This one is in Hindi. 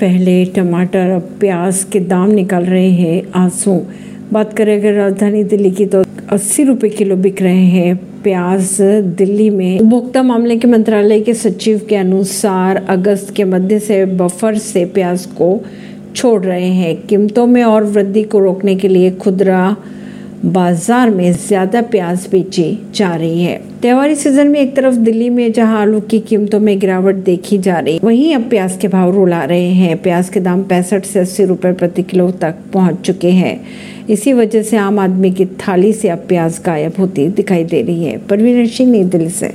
पहले टमाटर अब प्याज के दाम निकल रहे हैं आँसू। बात करें अगर राजधानी दिल्ली की तो अस्सी रुपये किलो बिक रहे हैं प्याज दिल्ली में। उपभोक्ता मामले के मंत्रालय के सचिव के अनुसार अगस्त के मध्य से बफर से प्याज को छोड़ रहे हैं। कीमतों में और वृद्धि को रोकने के लिए खुदरा बाज़ार में ज़्यादा प्याज बेची जा रही है। त्योहारी सीज़न में एक तरफ़ दिल्ली में जहाँ आलू की कीमतों में गिरावट देखी जा रही, वहीं अब प्याज के भाव रुला रहे हैं। प्याज के दाम पैंसठ से अस्सी रुपए प्रति किलो तक पहुँच चुके हैं। इसी वजह से आम आदमी की थाली से अब प्याज गायब होती दिखाई दे रही है। परवीन सिंह, नई दिल्ली से।